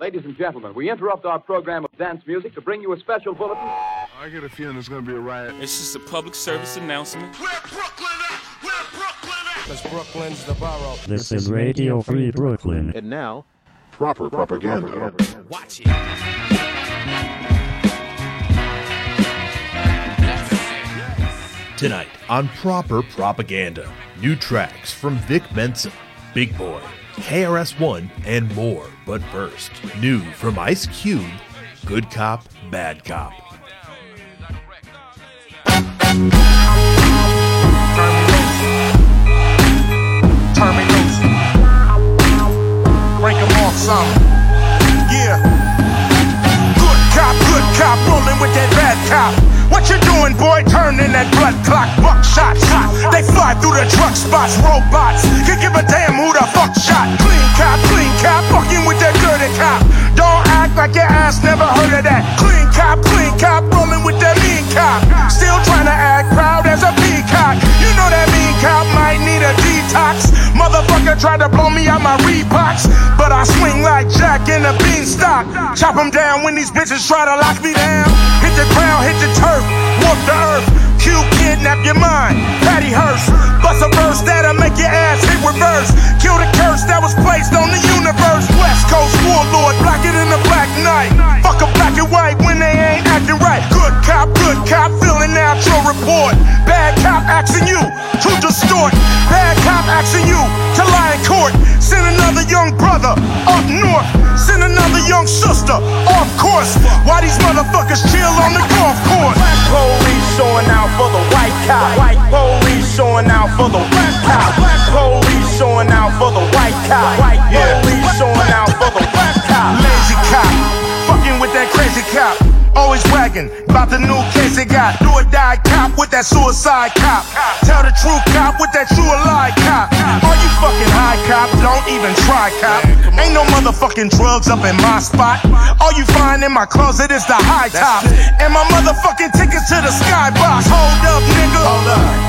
Ladies and gentlemen, we interrupt our program of dance music to bring you a special bulletin. I get a feeling there's gonna be a riot. It's just a public service announcement. Where Brooklyn at? Where Brooklyn at? Cause Brooklyn's the borough. This is Radio Free Brooklyn. And now, Proper propaganda. Watch it. Tonight on Proper Propaganda, new tracks from Vic Mensa, Big Boi, KRS-One, and more. But first, new from Ice Cube, Good Cop, Bad Cop. Loose. Break 'em off some. Yeah. Good cop, good cop, rolling with that bad cop. What you doing, boy? Turning that blood clock, buckshot shot. They fly through the truck spots, robots. Can give a damn who the fuck shot. Clean cop, clean cop, fucking with that dirty cop. Don't act like your ass never heard of that. Clean cop, clean cop, rolling with that mean cop. Still trying to act proud as a peacock. You know that mean cop might need a detox. Motherfucker tried to blow me out my Reeboks, but I swing like Jack in a beanstalk. Chop 'em down when these bitches try to lock me down. Hit the ground, hit the turf, walk the earth. Q kidnap your mind, Patty Hearst. Bust a verse that'll make your ass hit reverse. Kill the curse that was placed on the universe. West Coast warlord, black it in the black night. Fuck a black and white when they ain't acting right. Good cop, good cop, filling out your report. Bad cop asking you to distort. Bad cop asking you to lie in court. Send another young brother up north. Send another young sister off course. Why these motherfuckers chill on the golf course? About the new case they got. Do or die cop with that suicide cop. Tell the true cop with that true or lie cop. Are you fucking high cop? Don't even try cop. Ain't no motherfucking drugs up in my spot. All you find in my closet is the high top. And my motherfucking tickets to the skybox. Hold up, nigga.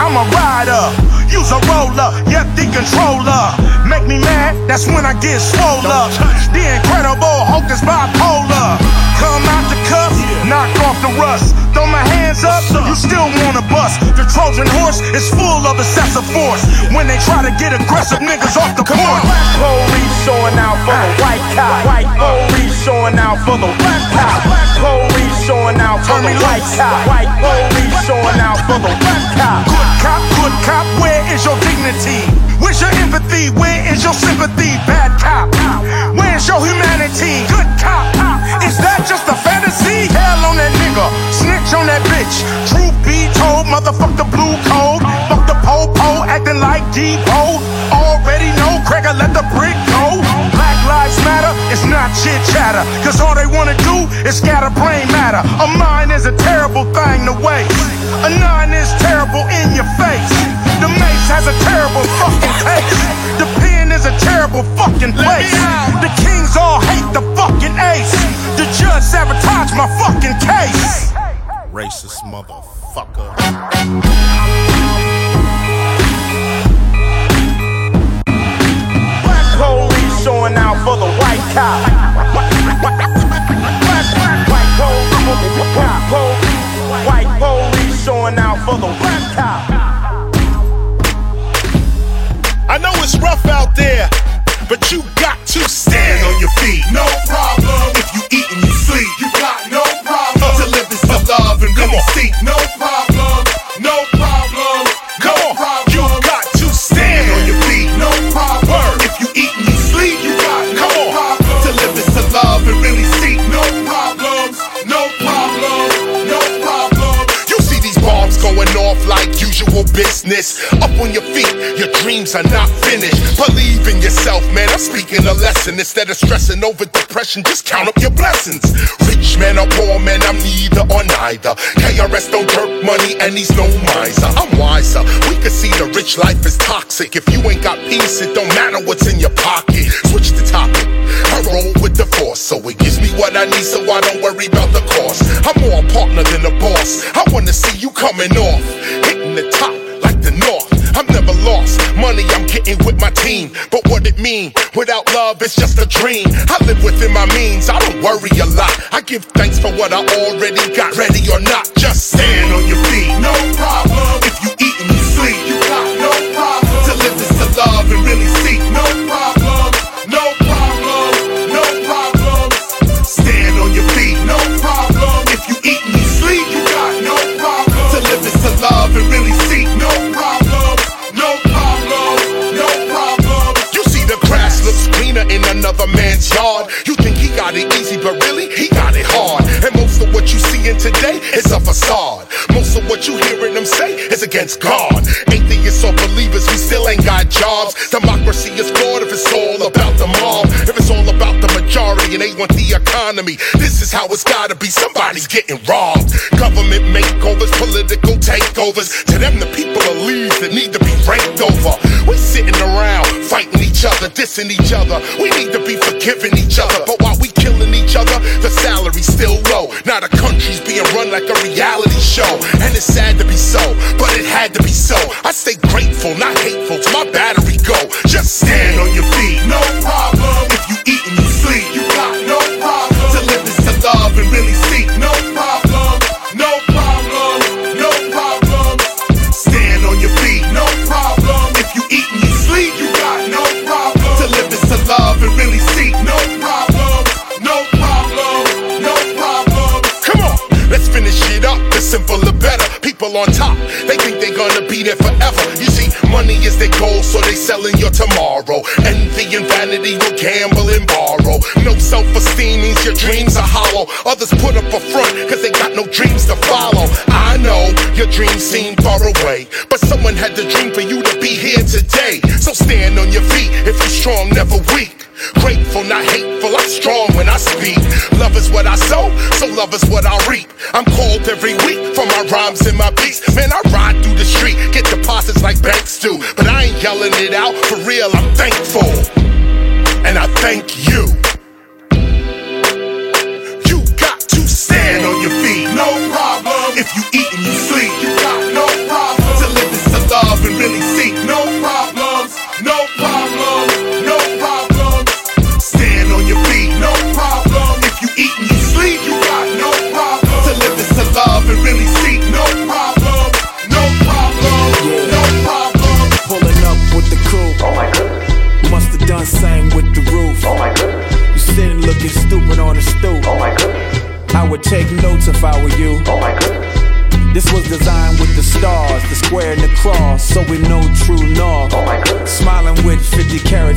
I'm a rider. Use a roller. Yep, the controller. Make me mad, that's when I get swole up. The incredible Hulk is bipolar. Come out the cuff, knock off the rust. Throw my hands up, you still wanna bust. The Trojan horse is full of excessive force. When they try to get aggressive niggas off the court. Black police showing out for the ah. white cop. White police showing out for the black cop. Black police showing out for the white cop. White police showing out for the black cop. Good cop, good cop, where is your dignity? Where's your empathy? Where is your sympathy? Bad cop, where's your humanity? Good cop, is that just a fantasy? Hell on that nigga, snitch on that bitch. Truth be told, motherfuck the blue code. Fuck the po-po, acting like Deebo. Already know, Craig'll let the brick go. Black lives matter, it's not chit chatter. Cause all they wanna do is scatter brain matter. A mind is a terrible thing to waste. A nine is terrible in your face. The mace has a terrible fucking taste. The terrible fucking place. The kings all hate the fucking ace. The judge sabotaged my fucking case. Racist motherfucker. Dreams are not finished. Believe in yourself, man. I'm speaking a lesson. Instead of stressing over depression, just count up your blessings. Rich man or poor man, I'm neither or neither. KRS don't jerk money and he's no miser. I'm wiser. We can see the rich life is toxic. If you ain't got peace, it don't matter what's in your pocket. Switch the topic. I roll with the force, so it gives me what I need, so I don't worry about the cost. I'm more a partner than a boss. I wanna see you coming off, with my team, but what it mean? Without love, it's just a dream. I live within my means, I don't worry a lot. I give thanks for what I already got. Ready or not, just stand on your feet. No problem. Today is a facade. Most of what you hearing them say is against God. Atheists or believers, we still ain't got jobs. Democracy is flawed if it's all about the mob. If it's all about the majority and they want the economy, this is how it's gotta be. Somebody's getting robbed. Government makeovers, political takeovers. To them, the people are leaves that need to be raked over. We sitting around fighting each other, dissing each other. We need to be forgiving each other. But while we killing each other, the salary's Now the country's being run like a reality show. And it's sad to be so, but it had to be so. I stay grateful, not hateful, till my battery go. Just stand on your feet, no problem. On top, they gonna be there forever. You see, money is their goal, so they selling your tomorrow. Envy and vanity will gamble and borrow. No self-esteem means your dreams are hollow. Others put up a front, cause they got no dreams to follow. I know your dreams seem far away, but someone had the dream for you to be here today. So stand on your feet if you're strong, never weak. Grateful, not hateful, I'm strong when I speak. Love is what I sow, so love is what I reap. I'm called every week for my rhymes and my beats. Man, I ride through the street, get deposits like banks do. But I ain't yelling it out, for real, I'm thankful. And I thank you. You got to stand on your feet, no problem. If you eat and you sleep,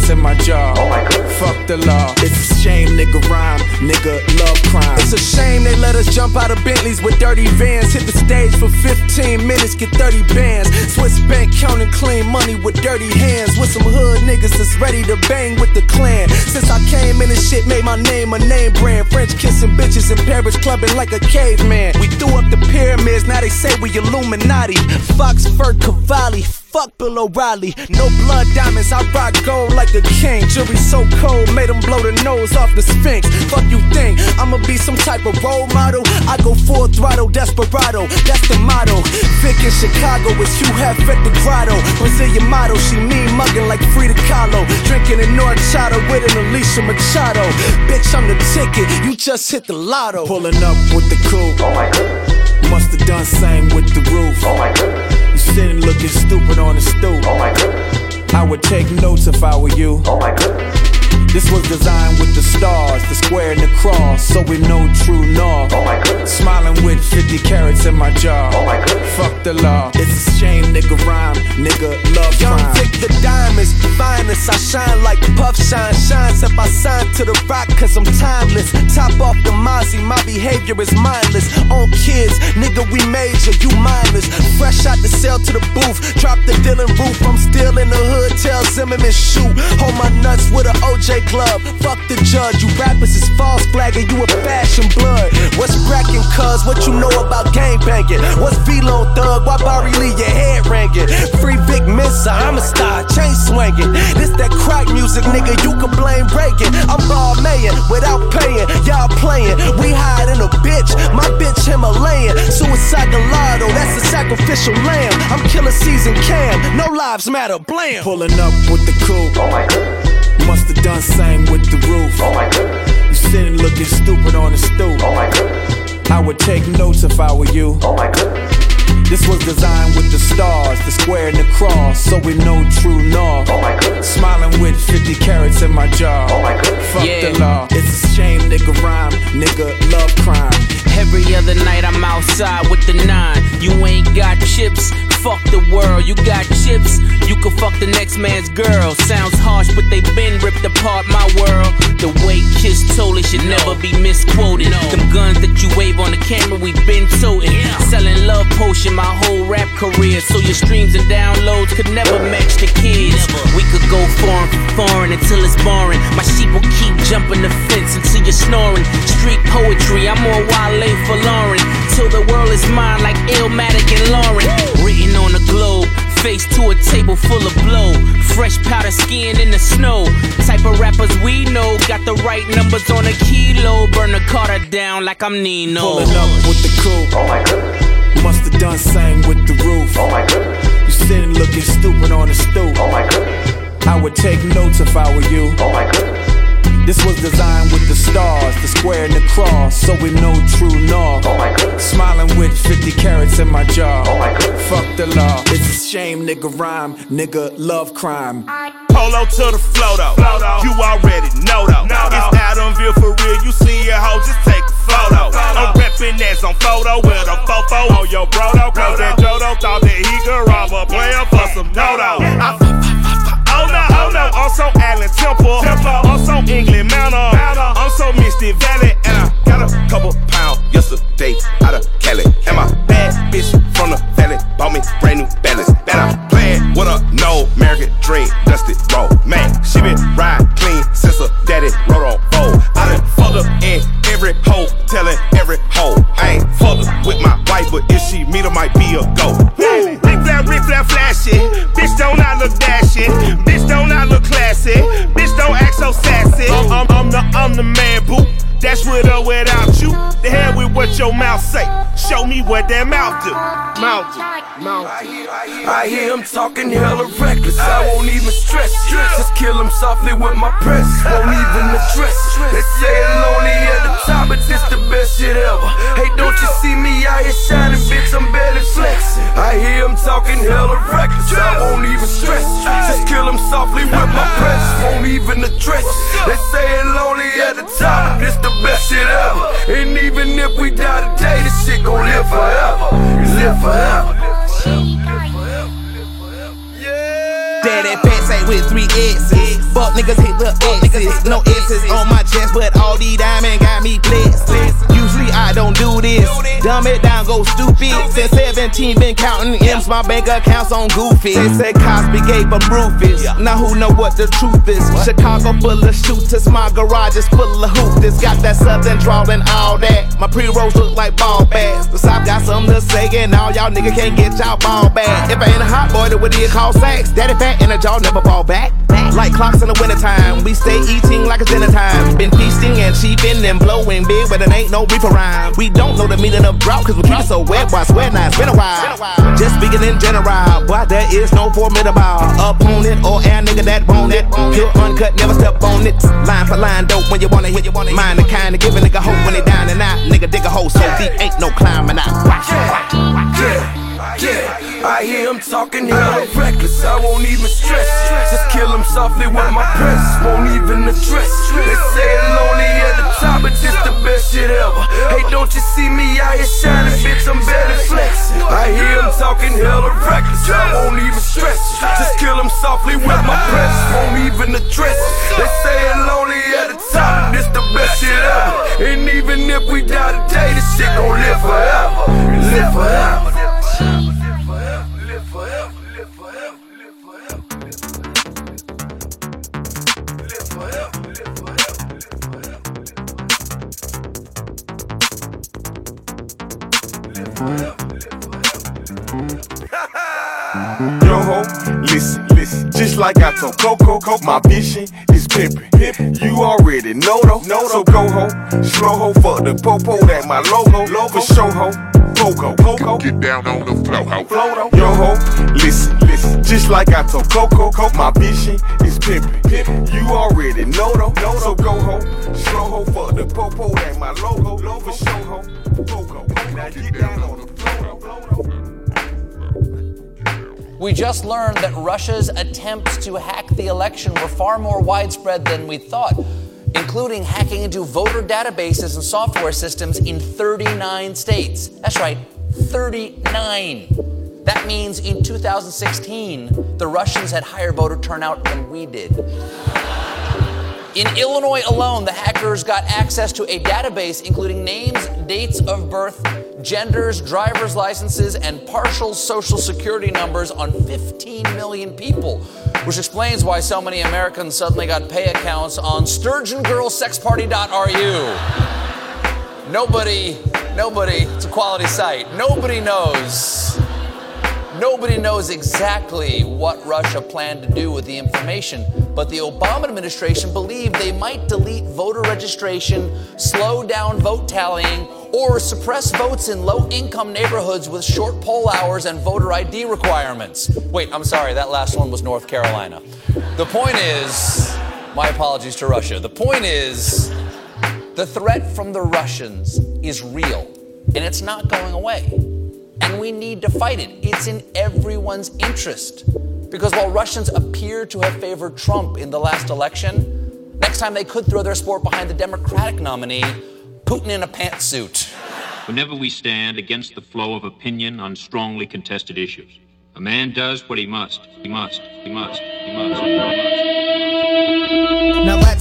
50 in my jaw. Oh my goodness. Fuck the law. It's a shame, nigga rhyme, nigga love crime. It's a shame they let us jump out of Bentleys with dirty vans. Hit the stage for 15 minutes, get 30 bands. Swiss bank counting clean money with dirty hands. With some hood niggas that's ready to bang with the clan. Since I came in, this shit made my name a name brand. French kissing bitches in Paris, clubbing like a caveman. We threw up the pyramids, now they say we Illuminati. Fox Fur Cavalli. Fuck Bill O'Reilly. No blood diamonds, I rock gold like a king. Jury so cold, made them blow the nose off the Sphinx. Fuck you think, I'ma be some type of role model? I go full throttle, desperado, that's the motto. Vic in Chicago is Hugh Hef at the grotto. Brazilian model, she mean mugging like Frida Kahlo. Drinking in North Chata with an Alicia Machado. Bitch, I'm the ticket, you just hit the lotto. Pulling up with the coupe. Oh my goodness. Must have done same with the roof. Oh my goodness. Sitting looking stupid on the stoop. Oh my goodness. I would take notes if I were you. Oh my goodness. This was designed with the stars, the square and the cross, so we know true north. Oh my goodness. Smiling with 50 carats in my jaw. Oh my goodness. Fuck the law. It's a shame, nigga rhyme, nigga love Young crime. Vic the diamonds, finest. I shine like puff shine. Shines if I sign to the rock, cause I'm timeless. Top off the Mozzie, my behavior is mindless. On kids, nigga, we major, you mindless. Fresh out the cell to the booth, drop the Dylann Roof. I'm still in the hood, tell Zimmerman shoot. Hold my nuts with an OJ glove. Fuck the judge, you rappers is false flagging, you a fashion blood. What's cracking, cuz? What you know about gang banging? What's Velo Thug? Why Barry Lee your head ringing? Free Vic Mensa, I'm a star, chain swinging. This that crack music, nigga, you can blame Reagan. I'm ball mayin' without paying, y'all playing. We hiding a bitch, my bitch Himalayan. Suicide Gallardo, that's a sacrificial lamb. I'm killer season cam, no lives matter, blam. Pulling up with the coupe. Oh my goodness. Must have done same with the roof. Oh my goodness. You sitting looking stupid on the stoop. Oh my goodness. I would take notes if I were you. Oh my goodness. This was designed with the stars, the square and the cross, so we know true north. Oh my goodness. Smiling with 50 carats in my jaw. Oh my goodness. Fuck Yeah. the law. It's a shame, nigga rhyme, nigga love crime. Every other night I'm outside with the nine. You ain't got chips. Fuck the world, you got chips. You can fuck the next man's girl. Sounds harsh, but they've been ripped apart my world. The way Kiss told it should never be misquoted. Them guns that you wave on the camera, we've been toting. Selling love potion my whole rap career. So your streams and downloads could never match the kids. We could go foreign for foreign until it's boring. My sheep will keep jumping the fence until you're snoring. Street poetry, I'm more Wale for Lauren. Till the world is mine like Illmatic and Lauren. Written on the globe, face to a table full of blow. Fresh powder skin in the snow. Type of rappers we know got the right numbers on a kilo. Burn the Carter down like I'm Nino. Pulling up with the coupe. Oh my goodness. Must have done same with the roof. Oh my goodness. You sitting looking stupid on the stoop. Oh my goodness. I would take notes if I were you. Oh my goodness. This was designed with the stars, the square and the cross, so we know true north. Oh my goodness. Smiling with 50 carats in my jaw. Oh my goodness. Fuck the law. It's a shame, nigga rhyme, nigga love crime. Polo to the flow though. You already know though. It's Adamville for real. You see a hoe, just take a photo. I'm reppin' as on photo with a fofo on your brodo. Cause that Jodo thought that he could rob a player for some dodo. I Oh no, oh no, also Allen Temple, Temple. also England Manor, also Misty Valley, and I got a couple pounds yesterday out of Cali. And my bad bitch from the valley bought me brand new balance. And I'm playing with a no American dream, dusty road. Man, she been ride clean since her daddy rode on fold. I done fucked up in every hole, telling every hole. I ain't fucked up with my wife, but if she meet her, might be a go. Rick flat, Rick flat, flashy. Bitch, don't I look dashing? Bitch, don't I look classy? Bitch, don't act so sassy. I'm, I'm the, I'm the man, boo. That's with or without you. The hell with what your mouth say. Show me what that mouth do. Mouth do. Mouth do. I hear him talking hella reckless. I won't even stress. Just kill him softly with my press. Won't even address. They say it lonely at the top, but this the best shit ever. Hey, don't you see me out here shining, bitch? I'm barely flexing. I hear him talking hella reckless. I won't even stress. Just kill him softly with my press. Won't even address. They say it lonely at the top, but this the best shit ever. And even if we die today, this shit gon' live forever. Live forever. Yeah. Daddy pet say with three X's. Fuck niggas hit the X's. No X's on my chest, but all these diamonds got me blessed. I don't do this. Dumb it down, go stupid. Since 17, been counting M's, my bank accounts on Goofy. They said Cosby gave them Rufus. Now who know what the truth is? Chicago full of shooters, my garage is full of hoopers. Got that southern drawl and all that. My pre-rolls look like ball bags. The South got something to say, and all y'all niggas can't get y'all ball back. If I ain't a hot boy, then what do you call sex? Daddy fat and a jaw never fall back. Like clocks in the wintertime, we stay eating like it's dinner time. Been feasting and cheaping and blowing big, but it ain't no reefer rhyme. We don't know the meaning of drought, cause we keep it so wet, why swear now it's been a while. Just speaking in general, boy, there is no formidable opponent or air nigga that want it. Pure uncut, never step on it. Line for line, dope when you wanna hit. You want me mind the kind of give a nigga hope when they down and out. Nigga dig a hole so deep, ain't no climbing out. Watch, watch, watch. Yeah, yeah. I hear him talking hella reckless. I won't even stress. Just kill him softly with my press. Won't even address. They say lonely at the top, but this the best shit ever. Hey, don't you see me out here shining, bitch? I'm barely flexing. I hear him talking hella reckless. I won't even stress. Just kill him softly with my press. Won't even address. They say lonely at the top, this the best shit ever. And even if we die today, this shit gon' live forever. Live forever. Yo ho, listen, listen. Just like I told Coco, Coco my vision is pimpin'. You already know though, know so go ho, slow ho, fuck the popo, that my logo, for show ho. Pogo, Pogo. Get down on the floor, ho. Yo ho, listen, listen. Just like I told Coco, Coco my vision is pimpin'. You already know though, know so go ho, show ho for the popo and my logo, for show ho, Pogo. Now get down on the floor. We just learned that Russia's attempts to hack the election were far more widespread than we thought, including hacking into voter databases and software systems in 39 states. That's right, 39. That means in 2016, the Russians had higher voter turnout than we did. In Illinois alone, the hackers got access to a database including names, dates of birth, genders, driver's licenses, and partial social security numbers on 15 million people, which explains why so many Americans suddenly got pay accounts on sturgeongirlsexparty.ru. Nobody, nobody, it's a quality site. Nobody knows. Nobody knows exactly what Russia planned to do with the information, but the Obama administration believed they might delete voter registration, slow down vote tallying, or suppress votes in low income neighborhoods with short poll hours and voter ID requirements. Wait, I'm sorry, that last one was North Carolina. The point is, my apologies to Russia. The point is, the threat from the Russians is real, and it's not going away and we need to fight it. It's in everyone's interest. Because while Russians appear to have favored Trump in the last election, next time they could throw their sport behind the Democratic nominee, Putin in a pantsuit. Whenever we stand against the flow of opinion on strongly contested issues, a man does what he must. He must. He must. He must. He must.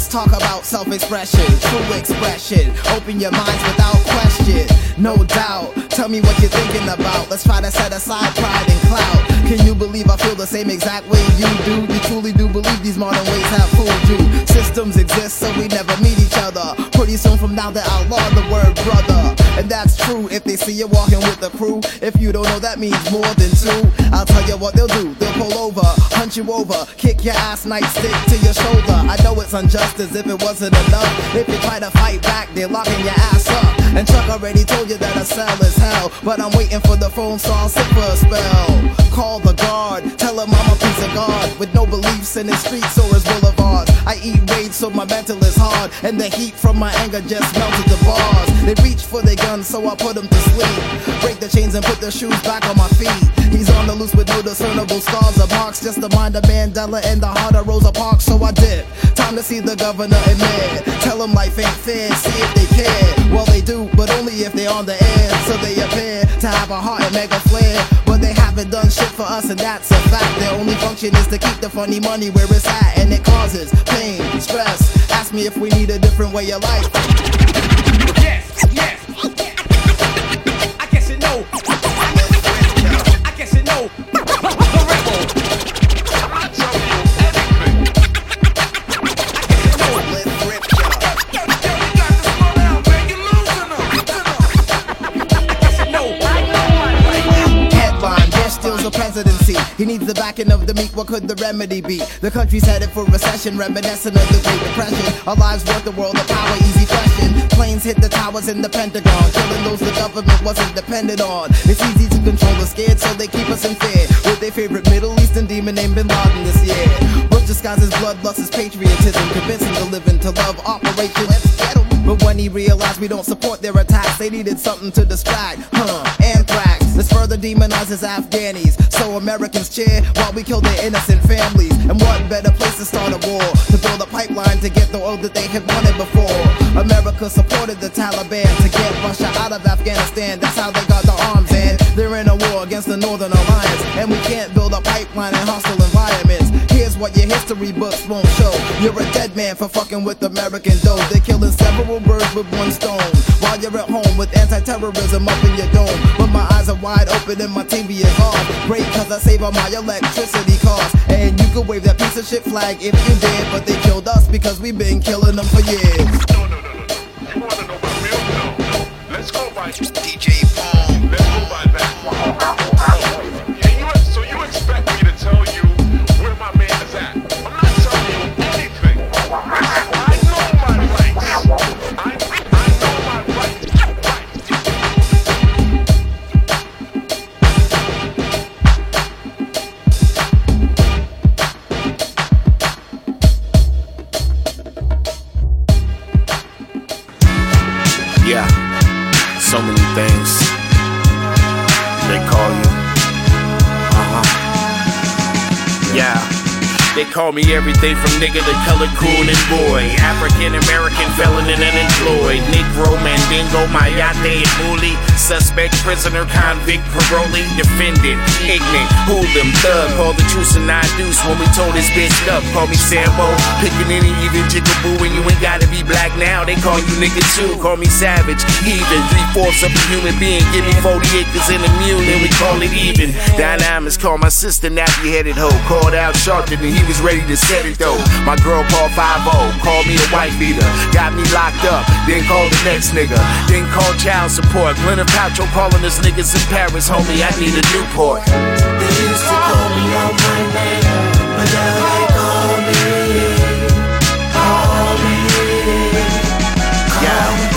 Let's talk about self-expression, true expression. Open your minds without question, no doubt. Tell me what you're thinking about. Let's try to set aside pride and clout. Can you believe I feel the same exact way you do? You truly do believe these modern ways have fooled you. Systems exist so we never meet each other. Pretty soon from now they outlaw the word brother. And that's true if they see you walking with the crew. If you don't know that means more than two. I'll tell you what they'll do. They'll pull over, hunt you over, kick your ass nightstick to your shoulder. I know it's unjust as if it wasn't enough. If you try to fight back, they're locking your ass up. And Chuck already told you that I sell as hell. But I'm waiting for the phone so I'll sit for a spell. Call the guard, tell him I'm a piece of God. With no beliefs in his streets or his boulevards. I eat rage so my mental is hard. And the heat from my anger just melted the bars. They reach for their guns so I put them to sleep. Break the chains and put the shoes back on my feet. He's on the loose with no discernible scars or marks. Just the mind of Mandela and the heart of Rosa Parks. So I did. Time to see the governor mayor. Tell him life ain't fair, see if they care. Well, they do, but only if they're on the air. So they appear to have a heart and mega flare. Haven't done shit for us, and that's a fact. Their only function is to keep the funny money where it's at. And it causes pain, stress. Ask me if we need a different way of life. Yes, yes. Presidency. He needs the backing of the meek. What could the remedy be? The country's headed for recession, reminiscent of the Great Depression. Our lives worth the world of power, easy question. Planes hit the towers in the Pentagon, killing those the government wasn't dependent on. It's easy to control the scared, so they keep us in fear. With their favorite Middle Eastern demon named Bin Laden this year. Bush disguises bloodlust as patriotism, convincing the living to love Operation Let's Get. But when he realized we don't support their attacks, they needed something to distract. Huh, anthrax. This further demonizes Afghanis. So Americans cheer while we kill their innocent families. And what better place to start a war? To build a pipeline to get the oil that they had wanted before. America supported the Taliban to get Russia out of Afghanistan. That's how they got the arms in. They're in a war against the Northern Alliance. And we can't build a pipeline in hostile environments. Here's what your history books won't show. You're a dead man for fucking with American dough. They're killing several birds with one stone. While you're at home with anti-terrorism up in your dome. But my eyes are wide open and my TV is off. Great cause I save on my electricity costs. And you could wave that piece of shit flag if you did. But they killed us because we've been killing them for years. No, no, no, no, no. You want to know my real? No, no. Let's go by. DJ Paul. Let's go by that. Call me everything from nigga to color coon and boy. African American felon and unemployed. Negro, Mandingo, Mayate, and Muli. Suspect, prisoner, convict, parolee, defendant. Ignorant, hoodlum, thug. Call the truce and I deuce when we told this bitch up. Call me Sambo. Picking any even jigaboo when you ain't gotta be black now. They call you nigga too. Call me savage. Even three fourths of a human being. Give me 40 acres and a mule and we call it even. Don Imus call my sister nappy headed hoe. Called out Sharpton and he was ready to set it though. My girl called 5 called me a white beater. Got me locked up, then called the next nigga. Then called child support. Gwyneth Paltrow calling us niggas in Paris, homie. I need a Newport. They used to call me out my name, but now they call me, call me. Yeah.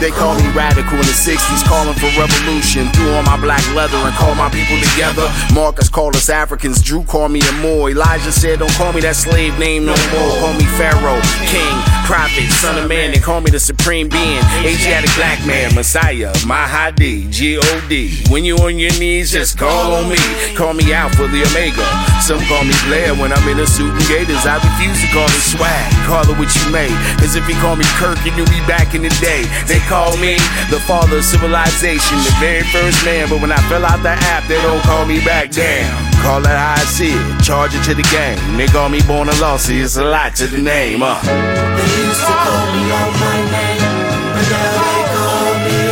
They call me radical in the 60s, calling for revolution. Threw on my black leather and called my people together. Marcus called us Africans, Drew called me a Moor. Elijah said, Don't call me that slave name no more. Call me Pharaoh, King, Prophet, Son of Man. They call me the Supreme Being, Asiatic Black Man, Messiah, Mahdi, G-O-D. When you on your knees, just call on me. Call me out for the Omega. Some call me Blair when I'm in a suit and gators. I refuse to call it swag. Call it what you may. Cause if you call me Kirk, you knew me back in the day. They call me the father of civilization, the very first man. But when I fell out the app, they don't call me back. Damn. Call it how I see it. Charge it to the game. They call me Born Allah. It's a lot to the name. Uh. They used to call me out my name, but now they call me,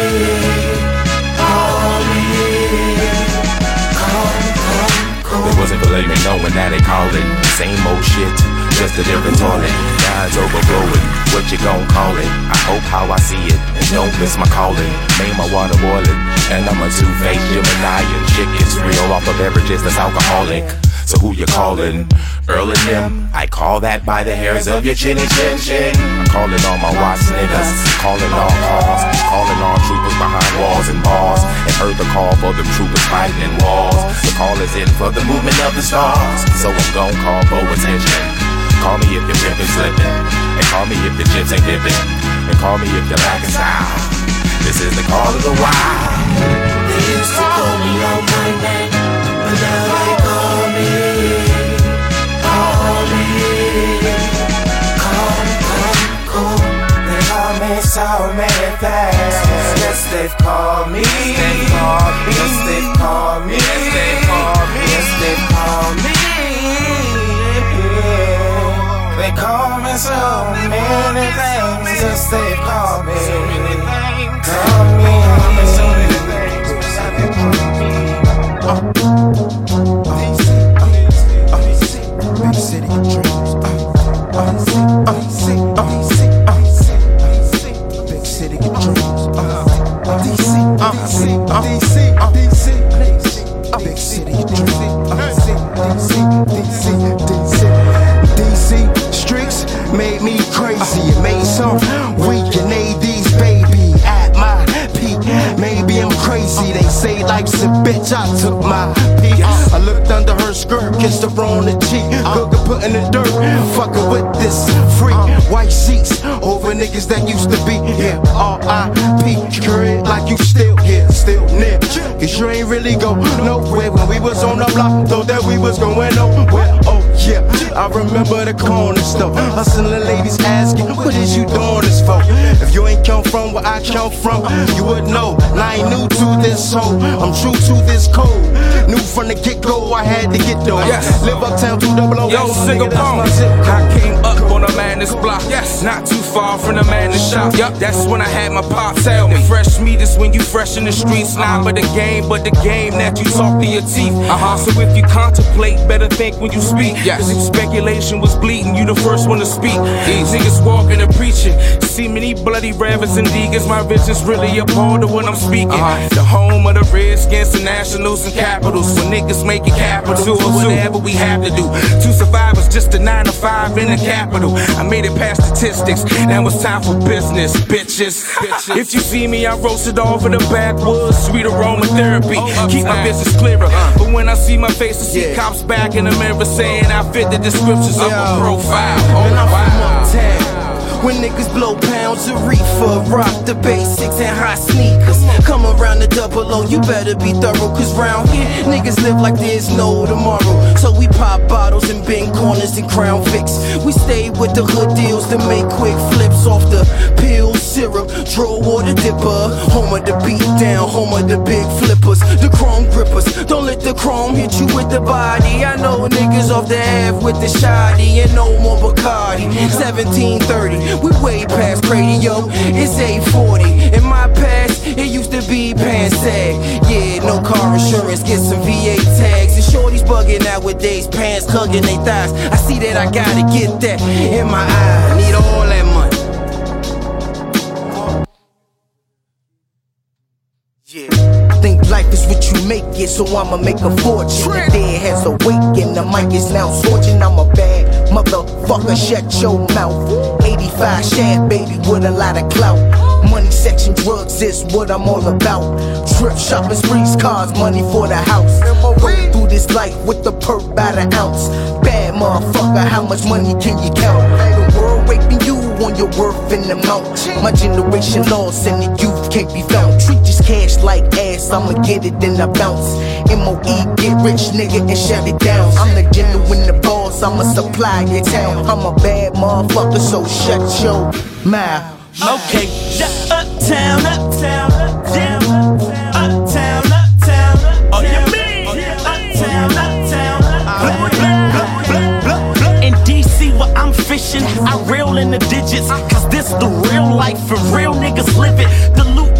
call me, call me, call me. It wasn't for me knowing that they call it same old shit, just a different toilet. It's overflowing. What you gon' call it? I hope how I see it, and don't miss my calling. Made my water boiling, and I'm a two-faced Gemini. Shit gets real off of beverages that's alcoholic. So who you calling? Earl and them? I call that by the hairs of your chinny chin chin. I'm calling all my watch niggas, calling all calls, calling all troopers behind walls and bars. And heard the call for them troopers fighting in walls. The call is in for the movement of the stars. So I'm gon' call for attention. Call me if your pimp is slipping. And call me if the chips ain't dipping. And call me if you're lacking style. This is the call of the wild. They used to call me out my name, but now they call me, call me, call me, call me, call me. They call me so many things. Yes, they've called me. They've called me. Yes, they've called me. Yes, they've called me. Yes, they've called me. They call me so many things. Yes, they've called me. Call me so many Big I took my peak. I looked under her skirt, kissed her on the cheek. Cooker put in the dirt. Fucking with this freak. White sheets over niggas that used to be here. R.I.P. Current like you still here, still near. Cause you ain't really go nowhere when we was on the block. Thought that we was going nowhere. Oh yeah, I remember the corner store. Hustling ladies asking, what is you doing this for? If you ain't from where I come from, you would know. And I ain't new to this hoe. I'm true to this code. New from the get go, I had to get though. Yes. Live uptown, two double O. Yo, Singapore. I came up on a madness block. Yes. Not too far from the madness shop. Yup. That's when I had my pop tell me. Fresh meat is when you fresh in the streets. Not but the game, but the game that you talk to your teeth. Uh huh. So if you contemplate, better think when you speak. Yes. Cause if speculation was bleeding, you the first one to speak. These niggas walking and preaching. See many bloody ravens and deacons. My vision's really appalled to when I'm speaking. Uh-huh. The home of the Redskins, the Nationals, and Capitals. So niggas make it capital or whatever we have to do. Two survivors, just a nine to five in the capital. I made it past statistics. Now it's time for business, bitches. If you see me, I roasted off in the backwoods. Sweet aromatherapy. Keep my business clearer. But when I see my face, I see cops back in the mirror saying I fit the descriptions of a profile. Oh, wow. When niggas blow pounds of reefer, rock the basics and hot sneakers. Come around the double O, you better be thorough, cause round here, niggas live like there's no tomorrow. So we pop bottles and bend corners and crown fix. We stay with the hood deals to make quick flips off the pill syrup, draw water dipper. Home of the beat down, home of the big flippers, the chrome grippers. Don't let the chrome hit you with the body. I know niggas off the Ave with the shoddy and no more Bacardi. 1730, we way past Brady, yo. It's 840. In my past, it used to be Pansag. Yeah, no car insurance, get some VA tags. And shorties bugging nowadays, pants hugging they thighs. I see that I gotta get that in my eye. Need all that money. Yeah. Think life is what you make it, so I'ma make a fortune. The dead has awakened, the mic is now scorching. I'm a bad motherfucker, shut your mouth. 85 shaft, baby, with a lot of clout. Money, sex, and drugs is what I'm all about. Trip shopping sprees, cars, money for the house. Go through this life with the perk by the ounce. Bad motherfucker, how much money can you count? The world raping you on your worth and amount. My generation lost and the youth can't be found. Treat cash like ass, I'ma get it then I bounce. MOE, get rich nigga and shut it down. I'm the genuine the boss, I'ma supply your town. I'm a bad motherfucker, so shut your mouth. Okay, uptown, uptown, uptown, uptown, uptown. Oh, you mean oh, uptown, uptown, uptown. In DC, where I'm fishing, I reel in the digits. Cause this the real life for real niggas live it. The loot that young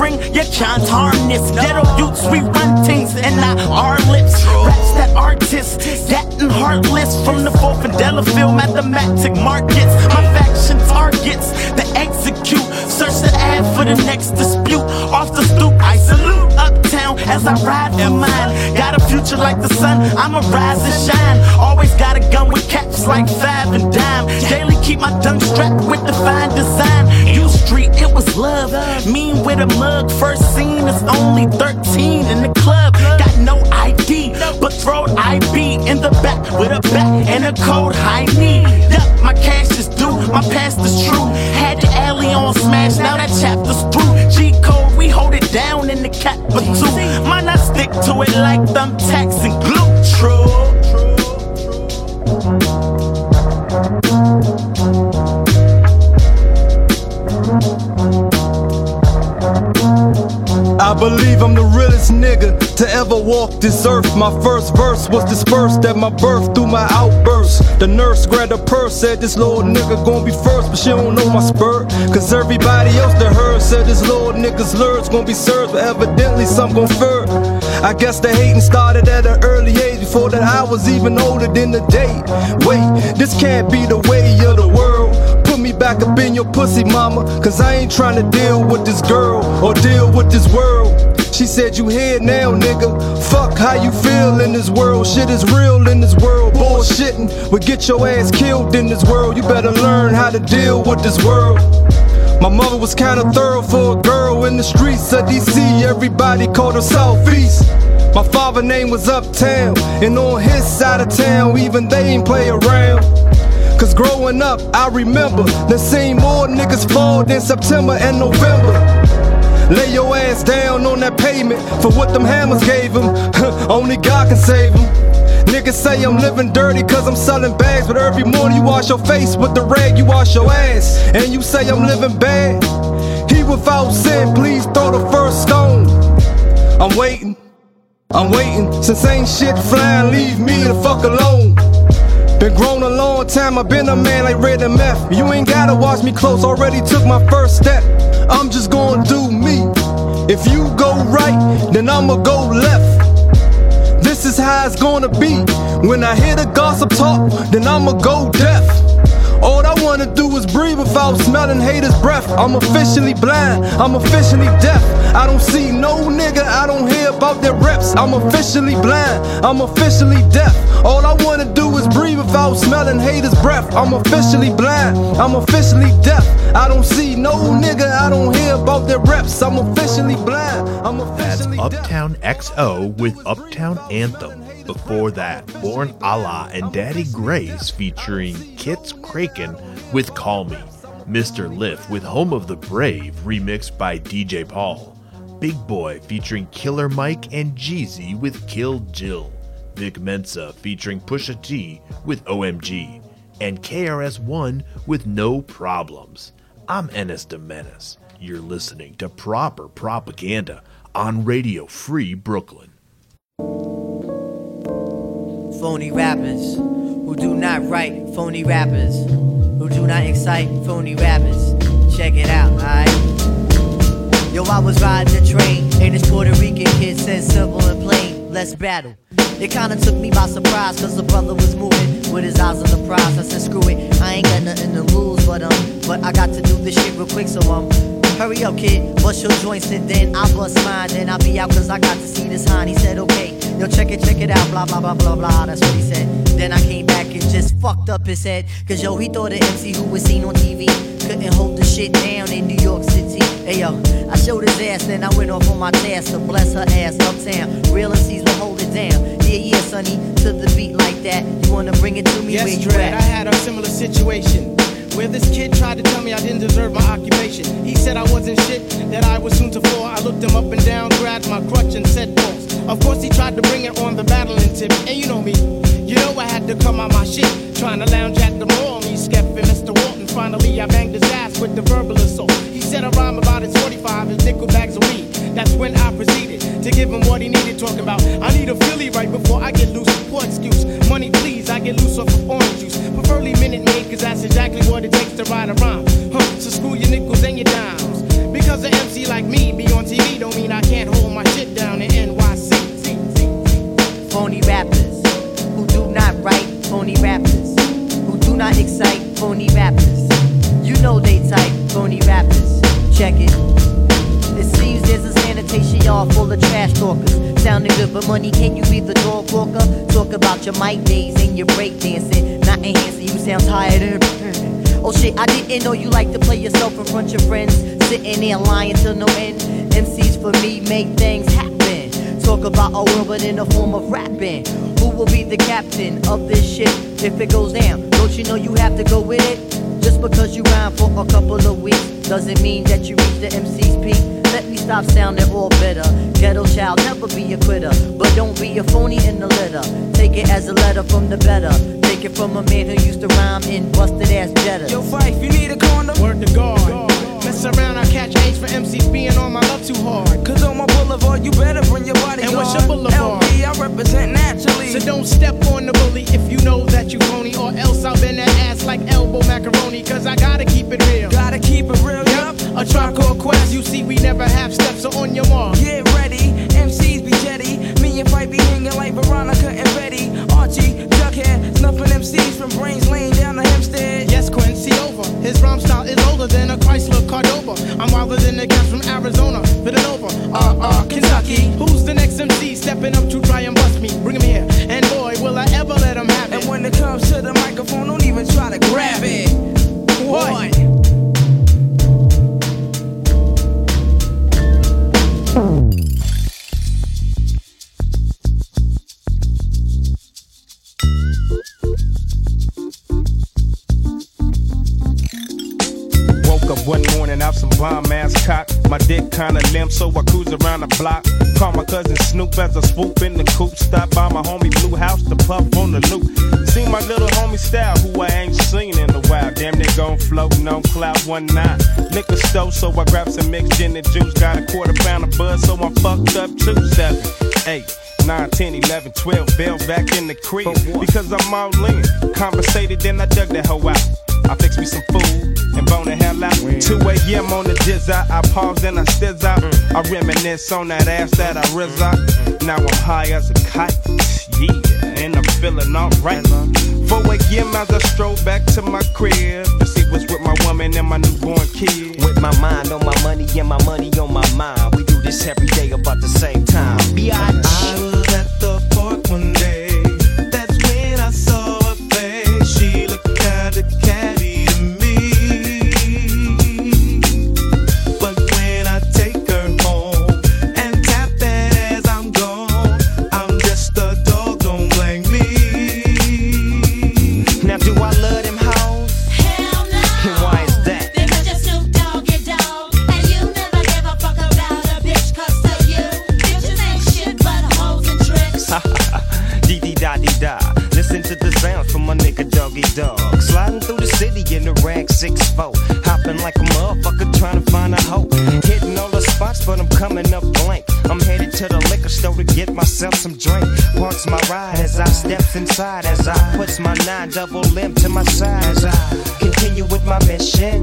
bring, you can't harness. Ghetto youths, we run things and not our lips. Raps that artists, that and heartless. From the 4th and Delafield, mathematic markets. My faction targets, the execute. Search the ad for the next dispute. Off the stoop, I salute uptown as I ride for mine. Got a future like the sun, I'ma rise and shine. Always got a gun with caps like five and dime. Daily keep my dunk strapped with the fine design. U Street, it was love. Mean with a mug, first seen is only 13 in the club. No ID, but throw IB in the back with a bat and a cold high knee. Yup, my cash is due, my past is true. Had the alley on smash, now that chapter's through. G code, we hold it down in the cap capital. Mine, I stick to it like thumbtacks and glue. True. I believe I'm the realest nigga to ever walk this earth. My first verse was dispersed at my birth through my outburst. The nurse grabbed a purse, said this little nigga gon' be first, but she don't know my spurt. Cause everybody else that heard said this little nigga's lurds gon' be served, but evidently some gon' fur. I guess the hating started at an early age before that I was even older than the date. Wait, this can't be the way of the world. Me back up in your pussy, mama. Cause I ain't trying to deal with this girl or deal with this world. She said, You here now, nigga. Fuck how you feel in this world. Shit is real in this world. Bullshitting will get your ass killed in this world. You better learn how to deal with this world. My mother was kinda thorough for a girl in the streets of DC. Everybody called her Southeast. My father name was Uptown, and on his side of town, even they ain't play around. Cause growing up, I remember the seen more niggas fall than September and November. Lay your ass down on that pavement for what them hammers gave him. Only God can save him. Niggas say I'm living dirty cause I'm selling bags, but every morning you wash your face with the rag, you wash your ass. And you say I'm living bad. He without sin, please throw the first stone. I'm waiting, I'm waiting. Since ain't shit flying, leave me the fuck alone. Been grown a long time, I've been a man like Red and Meth. You ain't gotta watch me close, already took my first step. I'm just gonna do me. If you go right, then I'ma go left. This is how it's gonna be. When I hear the gossip talk, then I'ma go deaf. All I wanna do is breathe without smelling haters' breath. I'm officially blind, I'm officially deaf. I don't I don't hear about their reps. I'm officially blind, I'm officially deaf. All I wanna do is breathe without smelling haters' breath. I'm officially blind, I'm officially deaf. I don't see no nigga, I don't hear about their reps. I'm officially blind, I'm That's officially deaf. Uptown XO with Uptown Anthem. Before that, Born Allah and Daddy Grace featuring Kits Kraken with Call Me. Mr. Lift with Home of the Brave, remixed by DJ Paul. Big Boi featuring Killer Mike and Jeezy with Kill Jill. Vic Mensa featuring Pusha T with OMG. And KRS-One with No Problems. I'm Ennis de. You're listening to Proper Propaganda on Radio Free Brooklyn. Phony rappers who do not write, phony rappers who do not excite, phony rappers. Check it out, alright? Yo, I was riding the train, and this Puerto Rican kid said simple and plain, let's battle. It kinda took me by surprise, cause the brother was moving with his eyes on the prize. I said, screw it, I ain't got nothing to lose, but um, but I got to do this shit real quick, so um, hurry up, kid, bust your joints and then I bust mine, then I'll be out cause I got to see this high. He said, okay, yo, check it, check it out, blah, blah, blah, blah, blah, that's what he said. Then I came back and just fucked up his head, cause yo, he thought the MC who was seen on TV couldn't hold the shit down in New York City. Hey yo, I showed his ass, then I went off on my task to bless her ass uptown. Real MCs will hold it down. Yeah, yeah, sonny, to the beat like that. You wanna bring it to me Yes, where you I had a similar situation where this kid tried to tell me I didn't deserve my occupation. He said I wasn't shit, that I was soon to fall. I looked him up and down, grabbed my crutch and said false. Of course, he tried to bring it on the battling tip, and you know me. You know I to come out my shit, trying to lounge at the mall. Me, Skep, and Mr. Walton. Finally, I banged his ass with the verbal assault. He said a rhyme about his 45, his nickel bags of weed. That's when I proceeded to give him what he needed. Talking about, I need a Philly right before I get loose. Poor excuse, money please, I get loose off of orange juice. Preferably minute maid, cause that's exactly what it takes to write a rhyme. Huh, so screw your nickels and your dimes. Because an MC like me be on TV don't mean I can't hold my shit down in NYC. Phony rappers who do not write, phony rappers who do not excite, phony rappers. You know they type, phony rappers. Check it. It seems there's a sanitation yard full of trash talkers. Sounding good for money, can you be the dog walker? Talk about your mic days and your break dancing. Not enhancing, you sound tired and Oh shit, I didn't know you like to play yourself in front of your friends. Sitting there lying till no end. MCs for me make things happen. Talk about a world, but in the form of rapping. Who will be the captain of this ship if it goes down? Don't you know you have to go with it? Just because you rhyme for a couple of weeks doesn't mean that you reach the MC's peak. Let me stop sounding all bitter. Ghetto child, never be a quitter. But don't be a phony in the litter. Take it as a letter from the better. Take it from a man who used to rhyme in busted ass Jetta. Yo, Phife, you need a condom? Word to God. Mess around, I catch AIDS for MCs being on my love too hard. Cause on my boulevard, you better bring your body And what's your boulevard? LB, I represent naturally. So don't step on the bully if you know that you phony, or else I'll bend that ass like elbow macaroni. Cause I gotta keep it real. Gotta keep it real, yup. A tribe called Quest, you see, we never have steps, so on your mark. Get ready, MCs be jetty. Me and Phife be hanging like Veronica and Betty. Archie, Jughead, snuffing MCs from Brains Lane down to Hempstead. Yes, Quincy over. His rhyme style is older than a Chrysler Arizona, Villanova, uh, uh, Kentucky. Who's the next MC stepping up around the block. Call my cousin Snoop as I swoop in the coupe. Stop by my homie Blue House to puff on the loop. See my little homie style, who I ain't seen in a while. Damn, they gon' floating on cloud one night. Liquor store, so I grab some mixed gin and juice. Got a quarter pound of bud, so I'm fucked up too. Seven, eight. 9, 10, 11, 12, bells back in the crib. Because I'm all in. Conversated, then I dug that hoe out. I fix me some food and bone the hell out. 2 a.m. on the jizz out. I pause and I stiz out. Mm. I reminisce on that ass that I rizz out. Mm. Now I'm high as a kite. Yeah, and I'm feeling alright. 4 a.m. as I stroll back to my crib to see what's with my woman and my newborn kid. With my mind on my money and my money on my mind. We do this every day about the same time. Biatch. to the sounds from my nigga Doggy Dog. Sliding through the city in the rag 6'4. Hopping like a motherfucker trying to find a hoe. Hitting all the spots, but I'm coming up blank. I'm headed to the liquor store to get myself some drink. Parks my ride as I steps inside, as I puts my nine double limb to my side, as I continue with my mission.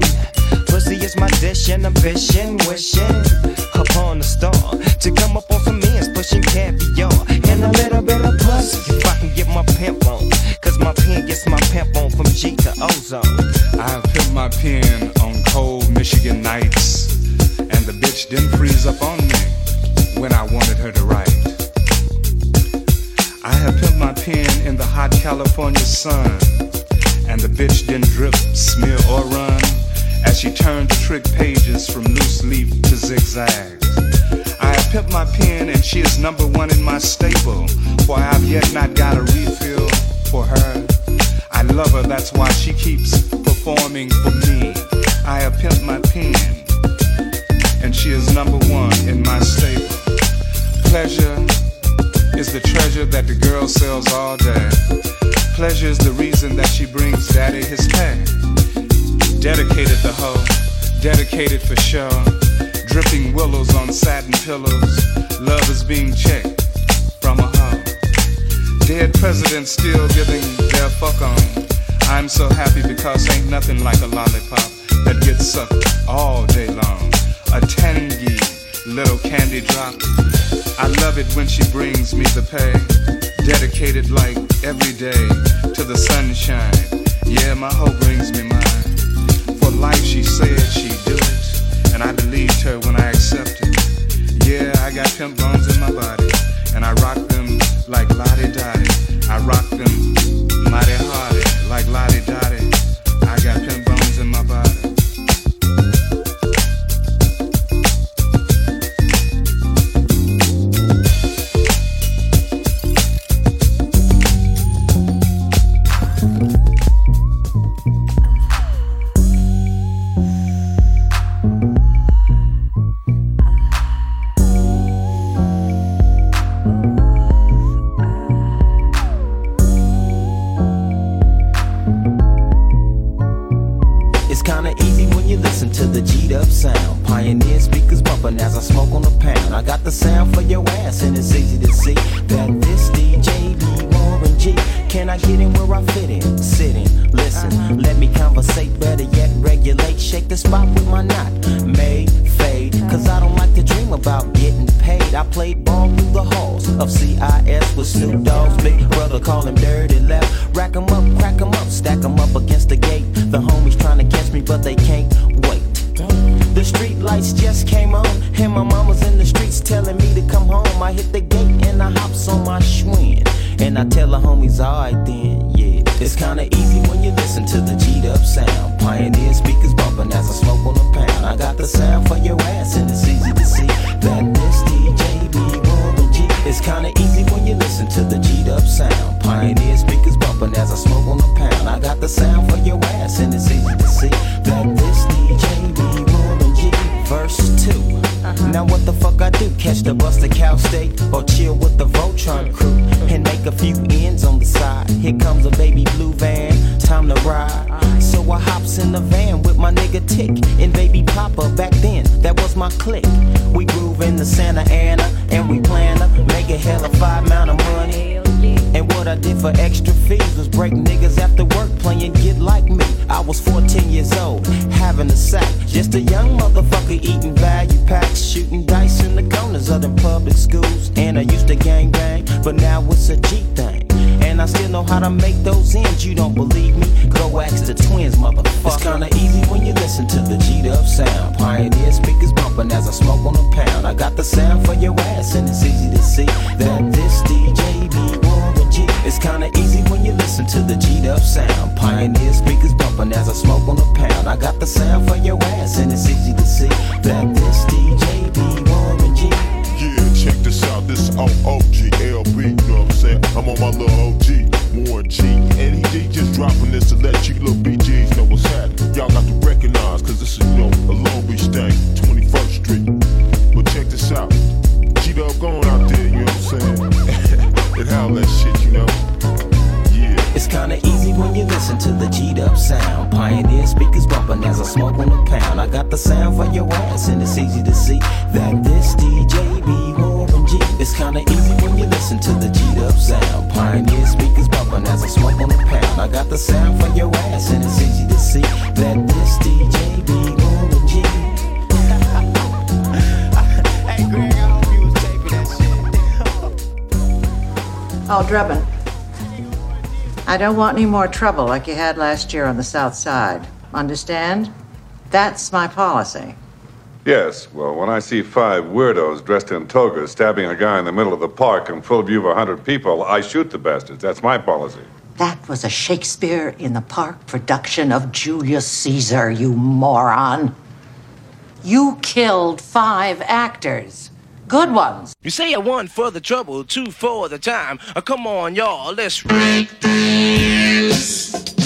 Pussy is my dish and ambition, wishing upon a star to come up on some ends pushing caviar and a little bit of pussy if I can get my pimp on my pen gets my on from G to ozone. I my pen on cold Michigan nights, and the bitch didn't freeze up on me when I wanted her to write. I have put my pen in the hot California sun, and the bitch didn't drip, smear, or run as she turned the trick pages from loose leaf to zigzag. I have pimped my pen, and she is number one in my stable, for I have yet not got a refill for her. I love her, that's why she keeps performing for me. I have pimped my pen, and she is number one in my stable. Pleasure is the treasure that the girl sells all day. Pleasure is the reason that she brings daddy his pay. Dedicated the hoe, dedicated for show. Dripping willows on satin pillows. Love is being checked from a. Dead presidents still giving their fuck on. I'm so happy because ain't nothing like a lollipop that gets sucked all day long. A tangy little candy drop. I love it when she brings me the pay. Dedicated like every day to the sunshine. Yeah, my hoe brings me mine. For life, she said she'd do it. And I believed her when I accepted. Yeah, I got pimp bones in my body. And I rock I do? Catch the bus to Cal State or chill with the Voltron crew and make a few ends on the side. Here comes a baby blue van, time to ride. So I hops in the van with my nigga Tick and baby Papa. Back then, that was my clique. We groove in the Santa Ana and we plan to make a hell of five amount of money. And what I did for extra fees was break niggas after work playing Get Like Me. I was 14 years old, having a sack. Just a young motherfucker eating value packs, shooting dice in the corners of them public schools. And I used to gang bang, but now it's a G thing. And I still know how to make those ends. You don't believe me? Go ask the twins, motherfucker. It's kinda easy when you listen to the G'd up sound. Pioneer speakers bumping as I smoke on a pound. I got the sound for your ass, and it's easy to see that this DJ be It's kinda easy when you listen to the G'd up sound. Pioneer speakers bumping as I smoke on a pound. I got the sound for your ass, and it's easy to see that this DJ be G. Yeah, check this out. This on OGLB, you know what I'm saying? I'm on my little OG, Warren G. And he, just dropping this to let you little BGs know what's happening. Y'all got to recognize, cause this is, you know, a Long Beach thing, 21st Street. But check this out. G Dub going out there, you know what I'm saying? and how that listen to the G'd up sound. Pioneer speakers bumping as I smoke on a pound. I got the sound for for your ass, and it's easy to see that this DJ be Warren G. It's kinda easy when you listen to the G'd up sound. Pioneer speakers bumping as I smoke on the pound. I got the sound for your ass, and it's easy to see that this DJ be Warren G. hey, Greg, I hope you was taping that shit. Oh, Drebin. I don't want any more trouble like you had last year on the South Side. Understand? That's my policy. Yes, well, when I see five weirdos dressed in togas stabbing a guy in the middle of the park in full view of a hundred people, I shoot the bastards. That's my policy. That was a Shakespeare in the Park production of Julius Caesar, you moron. You killed five actors. Good ones. You say a one for the trouble, two for the time. Uh, come on, y'all, let's break this.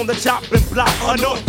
on the chopping block. Annoyed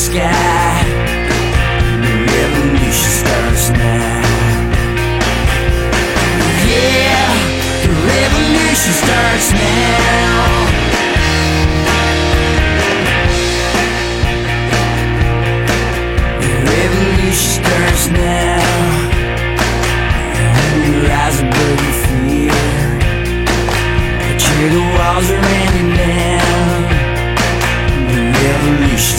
sky. The revolution starts now. Yeah, the revolution starts now. The revolution starts now. You rise above your fear. But the walls are ending down. The revolution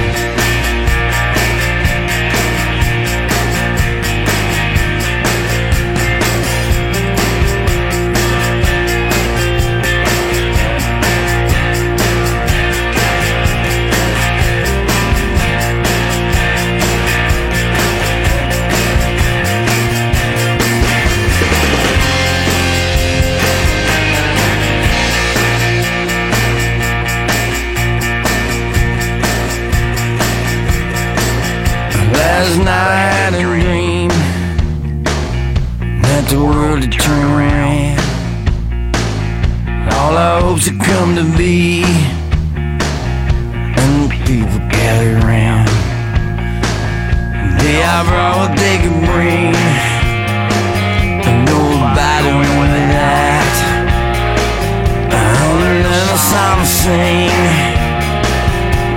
world to turn around. All our hopes have come to be, and the people gather around. They are all what they can bring, and nobody more than that. Under another song sing,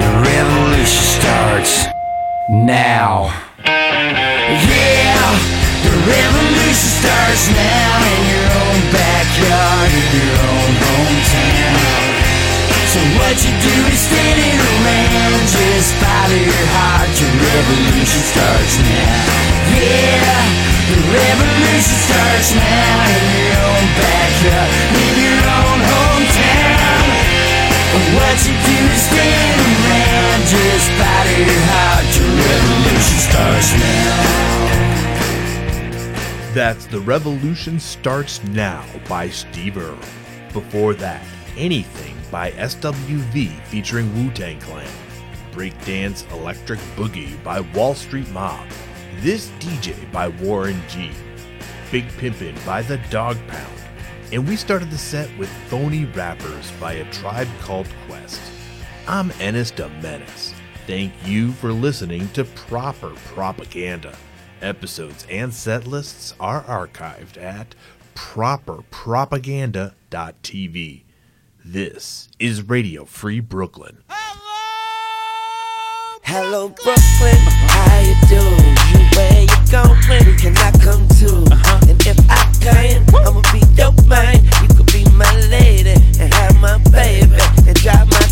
the revolution starts now. Yeah, the revolution starts now in your own backyard, in your own hometown. So what you do is standing around, just follow your heart. Your revolution starts now. Yeah, the revolution starts now in your own backyard, in your own hometown. And what you do is stand around, just follow your heart. Your revolution starts now. That's The Revolution Starts Now by Steve Earle. Before that, Anything by SWV featuring Wu Tang Clan. Breakdance Electric Boogie by West Street Mob. This DJ by Warren G. Big Pimpin' by The Dogg Pound. And we started the set with Phony Rappers by A Tribe Called Quest. I'm Ennis de Menace. Thank you for listening to Proper Propaganda. Episodes and set lists are archived at properpropaganda.tv. This is Radio Free Brooklyn. Hello, Hello Brooklyn. How you doing? Where you going? Can I come too? Uh-huh. And if I can, I'ma be your man. You could be my lady and have my baby and drive my